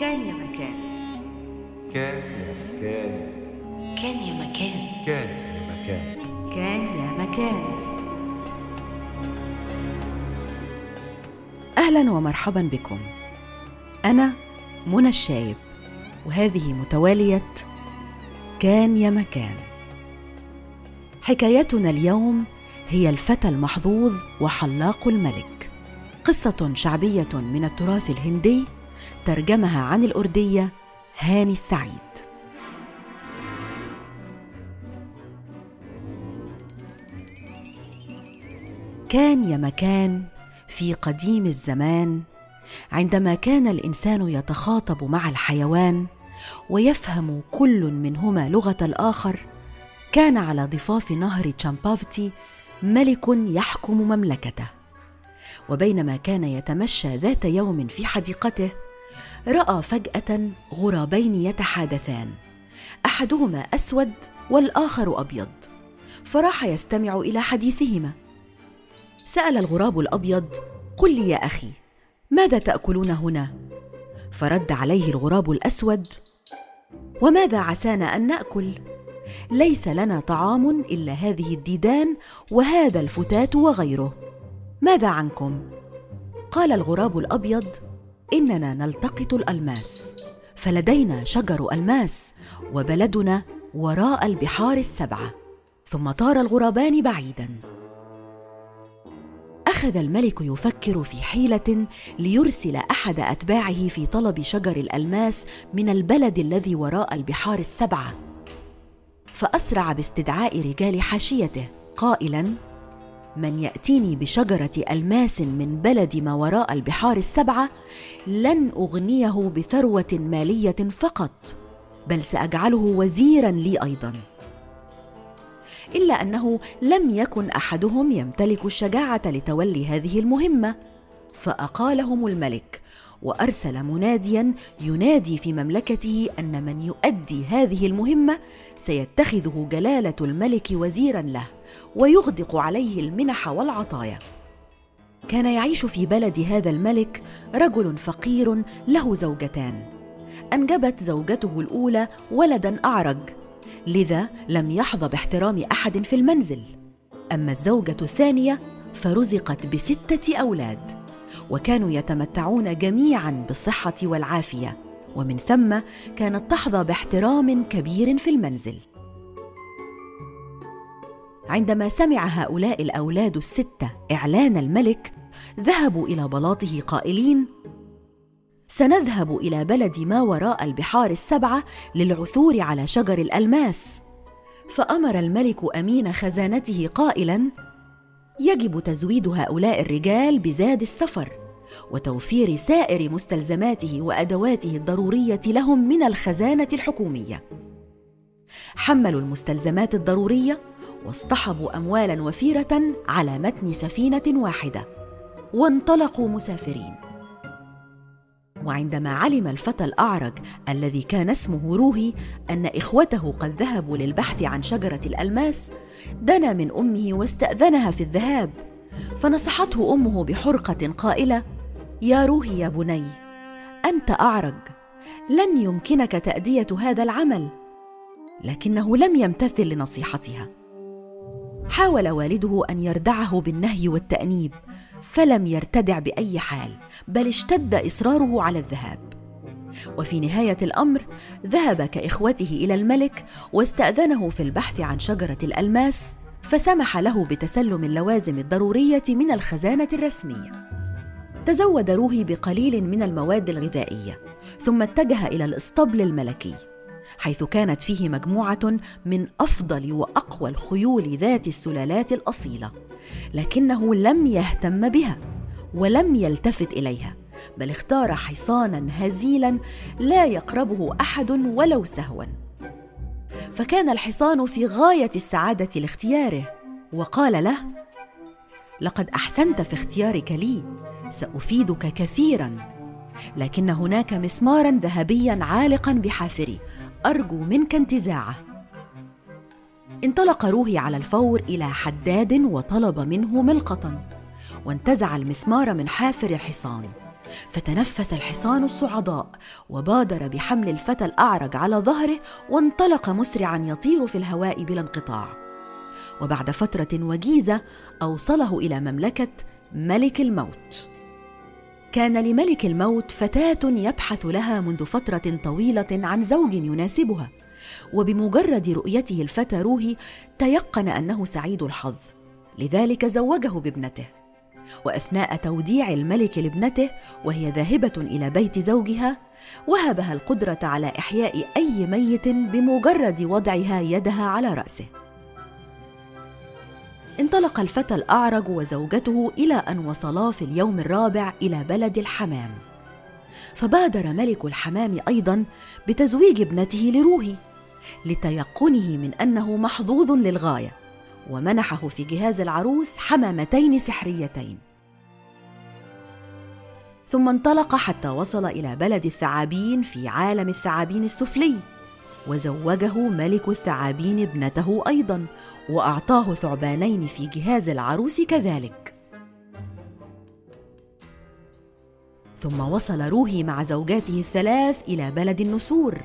كان يا مكان. كان يا مكان. كان يا مكان. كان يا مكان. كان يا مكان. أهلا ومرحبا بكم. أنا منى الشايب وهذه متوالية كان يا مكان. حكايتنا اليوم هي الفتى المحظوظ وحلاق الملك. قصة شعبية من التراث الهندي ترجمها عن الأردية هاني السعيد. كان يا مكان في قديم الزمان عندما كان الإنسان يتخاطب مع الحيوان ويفهم كل منهما لغة الآخر كان على ضفاف نهر تشامبافتي ملك يحكم مملكته. وبينما كان يتمشى ذات يوم في حديقته رأى فجأة غرابين يتحادثان. أحدهما أسود والآخر أبيض. فراح يستمع إلى حديثهما. سأل الغراب الأبيض قل لي يا أخي ماذا تأكلون هنا؟ فرد عليه الغراب الأسود وماذا عسانا أن نأكل؟ ليس لنا طعام إلا هذه الديدان وهذا الفتات وغيره. ماذا عنكم؟ قال الغراب الأبيض إننا نلتقط الألماس. فلدينا شجر ألماس وبلدنا وراء البحار السبعة ثم طار الغرابان بعيدا. أخذ الملك يفكر في حيلة ليرسل أحد أتباعه في طلب شجر الألماس من البلد الذي وراء البحار السبعة فأسرع باستدعاء رجال حاشيته قائلا من يأتيني بشجرة ألماس من بلد ما وراء البحار السبعة لن أغنيه بثروة مالية فقط بل سأجعله وزيرا لي أيضا. إلا أنه لم يكن أحدهم يمتلك الشجاعة لتولي هذه المهمة فأقالهم الملك وأرسل مناديا ينادي في مملكته أن من يؤدي هذه المهمة سيتخذه جلالة الملك وزيرا له. ويغدق عليه المنح والعطايا. كان يعيش في بلد هذا الملك رجل فقير له زوجتان. أنجبت زوجته الأولى ولدا أعرج لذا لم يحظى باحترام أحد في المنزل. أما الزوجة الثانية فرزقت بستة أولاد وكانوا يتمتعون جميعا بالصحة والعافية. ومن ثم كانت تحظى باحترام كبير في المنزل. عندما سمع هؤلاء الأولاد الستة إعلان الملك ذهبوا إلى بلاطه قائلين سنذهب إلى بلد ما وراء البحار السبعة للعثور على شجر الألماس. فأمر الملك أمين خزانته قائلا يجب تزويد هؤلاء الرجال بزاد السفر وتوفير سائر مستلزماته وأدواته الضرورية لهم من الخزانة الحكومية. حملوا المستلزمات الضرورية واصطحبوا اموالا وفيره على متن سفينة واحدة. وانطلقوا مسافرين. وعندما علم الفتى الأعرج الذي كان اسمه روهي أن إخوته قد ذهبوا للبحث عن شجرة الألماس دنا من أمه واستأذنها في الذهاب. فنصحته أمه بحرقة قائلة يا روهي يا بني أنت أعرج لن يمكنك تأدية هذا العمل. لكنه لم يمتثل لنصيحتها. حاول والده أن يردعه بالنهي والتأنيب فلم يرتدع بأي حال بل اشتد إصراره على الذهاب. وفي نهاية الأمر ذهب كإخوته إلى الملك واستأذنه في البحث عن شجرة الألماس فسمح له بتسلم اللوازم الضرورية من الخزانة الرسمية. تزود روهي بقليل من المواد الغذائية ثم اتجه إلى الاسطبل الملكي. حيث كانت فيه مجموعة من أفضل وأقوى الخيول ذات السلالات الأصيلة لكنه لم يهتم بها ولم يلتفت إليها بل اختار حصانا هزيلا لا يقربه أحد ولو سهوا. فكان الحصان في غاية السعادة لاختياره وقال له لقد أحسنت في اختيارك لي سأفيدك كثيرا لكن هناك مسمارا ذهبيا عالقا بحافري أرجو منك انتزاعه. انطلق روحي على الفور إلى حداد وطلب منه ملقه وانتزع المسمار من حافر الحصان. فتنفس الحصان الصعداء وبادر بحمل الفتى الأعرج على ظهره وانطلق مسرعا يطير في الهواء بلا انقطاع. وبعد فترة وجيزة أوصله إلى مملكة ملك الموت. كان لملك الموت فتاة يبحث لها منذ فترة طويلة عن زوج يناسبها وبمجرد رؤيته الفتى روهي تيقن أنه سعيد الحظ. لذلك زوجه بابنته. وأثناء توديع الملك لابنته وهي ذاهبة إلى بيت زوجها وهبها القدرة على إحياء أي ميت بمجرد وضعها يدها على رأسه. انطلق الفتى الأعرج وزوجته إلى أن وصلا في اليوم الرابع إلى بلد الحمام. فبادر ملك الحمام أيضا بتزويج ابنته لروهي لتيقنه من أنه محظوظ للغاية ومنحه في جهاز العروس حمامتين سحريتين. ثم انطلق حتى وصل إلى بلد الثعابين في عالم الثعابين السفلي. وزوجه ملك الثعابين ابنته أيضا وأعطاه ثعبانين في جهاز العروس كذلك. ثم وصل روهي مع زوجاته الثلاث إلى بلد النسور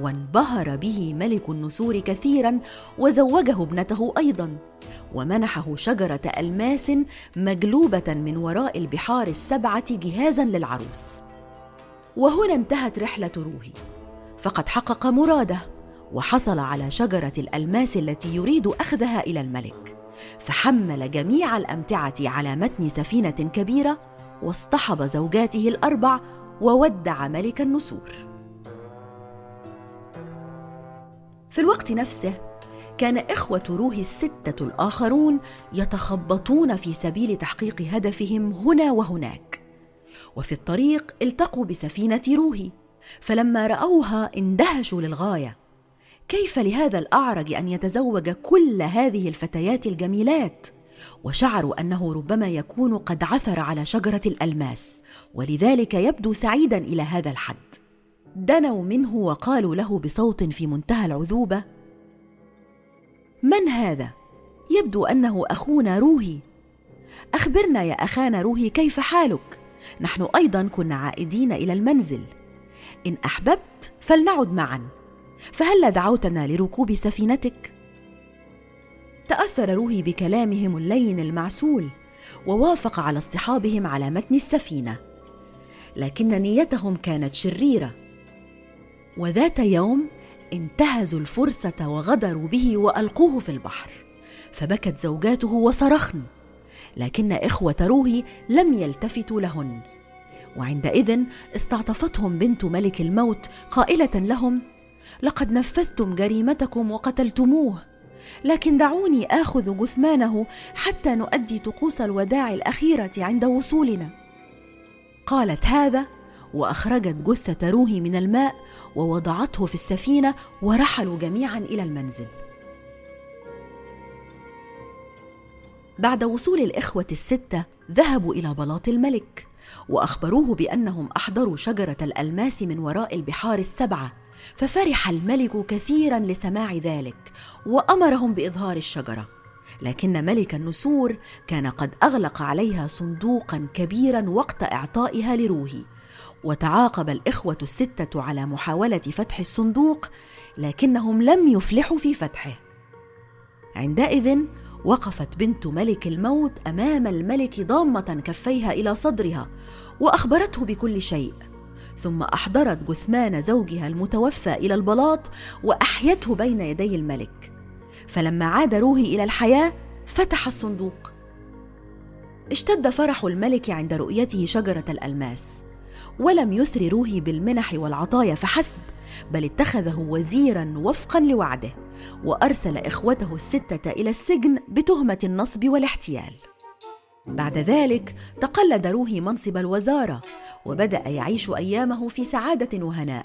وانبهر به ملك النسور كثيرا وزوجه ابنته أيضا ومنحه شجرة ألماس مجلوبة من وراء البحار السبعة جهازا للعروس. وهنا انتهت رحلة روهي فقد حقق مراده وحصل على شجرة الألماس التي يريد أخذها إلى الملك. فحمل جميع الأمتعة على متن سفينة كبيرة واصطحب زوجاته الأربع وودع ملك النسور. في الوقت نفسه كان إخوة روهي الستة الآخرون يتخبطون في سبيل تحقيق هدفهم هنا وهناك. وفي الطريق التقوا بسفينة روهي فلما رأوها اندهشوا للغاية. كيف لهذا الأعرج أن يتزوج كل هذه الفتيات الجميلات؟ وشعروا أنه ربما يكون قد عثر على شجرة الألماس ولذلك يبدو سعيدا إلى هذا الحد. دنوا منه وقالوا له بصوت في منتهى العذوبة من هذا؟ يبدو أنه أخونا روهي. أخبرنا يا أخانا روهي كيف حالك؟ نحن أيضا كنا عائدين إلى المنزل. إن أحببت فلنعد معا. فهل دعوتنا لركوب سفينتك؟ تأثر روهي بكلامهم اللين المعسول ووافق على اصطحابهم على متن السفينة. لكن نيتهم كانت شريرة. وذات يوم انتهزوا الفرصة وغدروا به وألقوه في البحر. فبكت زوجاته وصرخن. لكن إخوة روهي لم يلتفتوا لهن. وعندئذ استعطفتهم بنت ملك الموت قائله لهم لقد نفذتم جريمتكم وقتلتموه لكن دعوني آخذ جثمانه حتى نؤدي طقوس الوداع الأخيرة عند وصولنا. قالت هذا وأخرجت جثة روهي من الماء ووضعته في السفينة ورحلوا جميعا إلى المنزل. بعد وصول الإخوة الستة ذهبوا إلى بلاط الملك. وأخبروه بأنهم أحضروا شجرة الألماس من وراء البحار السبعة ففرح الملك كثيرا لسماع ذلك وأمرهم بإظهار الشجرة. لكن ملك النسور كان قد أغلق عليها صندوقا كبيرا وقت إعطائها لروهي وتعاقب الإخوة الستة على محاولة فتح الصندوق لكنهم لم يفلحوا في فتحه. عندئذ وقفت بنت ملك الموت أمام الملك ضامة كفيها إلى صدرها وأخبرته بكل شيء. ثم أحضرت جثمان زوجها المتوفى إلى البلاط وأحيته بين يدي الملك. فلما عاد روهي إلى الحياة فتح الصندوق. اشتد فرح الملك عند رؤيته شجرة الألماس. ولم يثر روهي بالمنح والعطايا فحسب. بل اتخذه وزيرا وفقا لوعده وأرسل إخوته الستة إلى السجن بتهمة النصب والاحتيال. بعد ذلك تقلد روهي منصب الوزارة وبدأ يعيش أيامه في سعادة وهناء.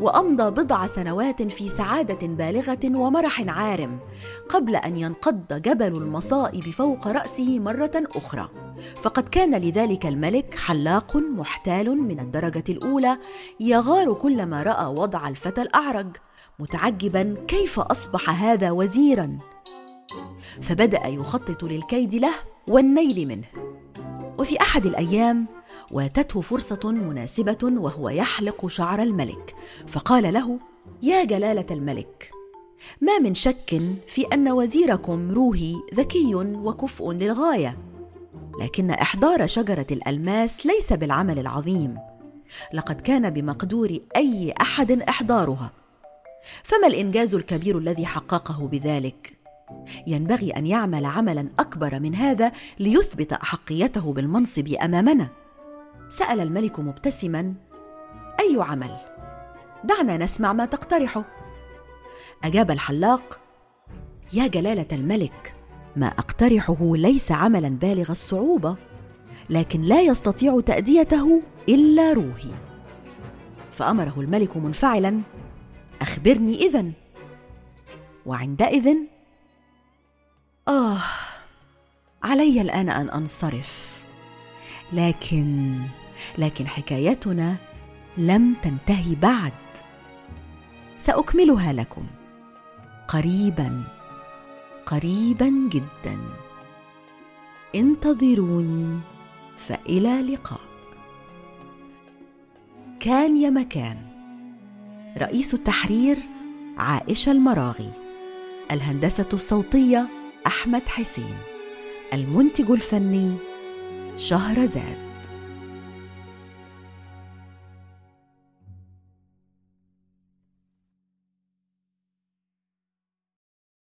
وأمضى بضع سنوات في سعادة بالغة ومرح عارم قبل أن ينقض جبل المصائب فوق رأسه مرة أخرى. فقد كان لذلك الملك حلاق محتال من الدرجة الأولى يغار كلما رأى وضع الفتى الأعرج متعجبا كيف أصبح هذا وزيرا. فبدأ يخطط للكيد له والنيل منه. وفي أحد الأيام واتته فرصة مناسبة وهو يحلق شعر الملك فقال له يا جلالة الملك ما من شك في أن وزيركم روهي ذكي وكفء للغاية لكن إحضار شجرة الألماس ليس بالعمل العظيم لقد كان بمقدور أي أحد احضارها فما الإنجاز الكبير الذي حققه بذلك؟ ينبغي أن يعمل عملا أكبر من هذا ليثبت أحقيته بالمنصب أمامنا. سأل الملك مبتسما أي عمل؟ دعنا نسمع ما تقترحه. أجاب الحلاق يا جلالة الملك ما أقترحه ليس عملا بالغ الصعوبة لكن لا يستطيع تأديته إلا روحي. فأمره الملك منفعلا أخبرني إذن. وعندئذ آه علي الآن أن أنصرف. لكن لكن حكايتنا لم تنتهي بعد. سأكملها لكم. قريبا قريبا جدا. انتظروني فإلى لقاء. كان يا مكان. رئيس التحرير عائشة المراغي. الهندسة الصوتية أحمد حسين. المنتج الفني شهرزاد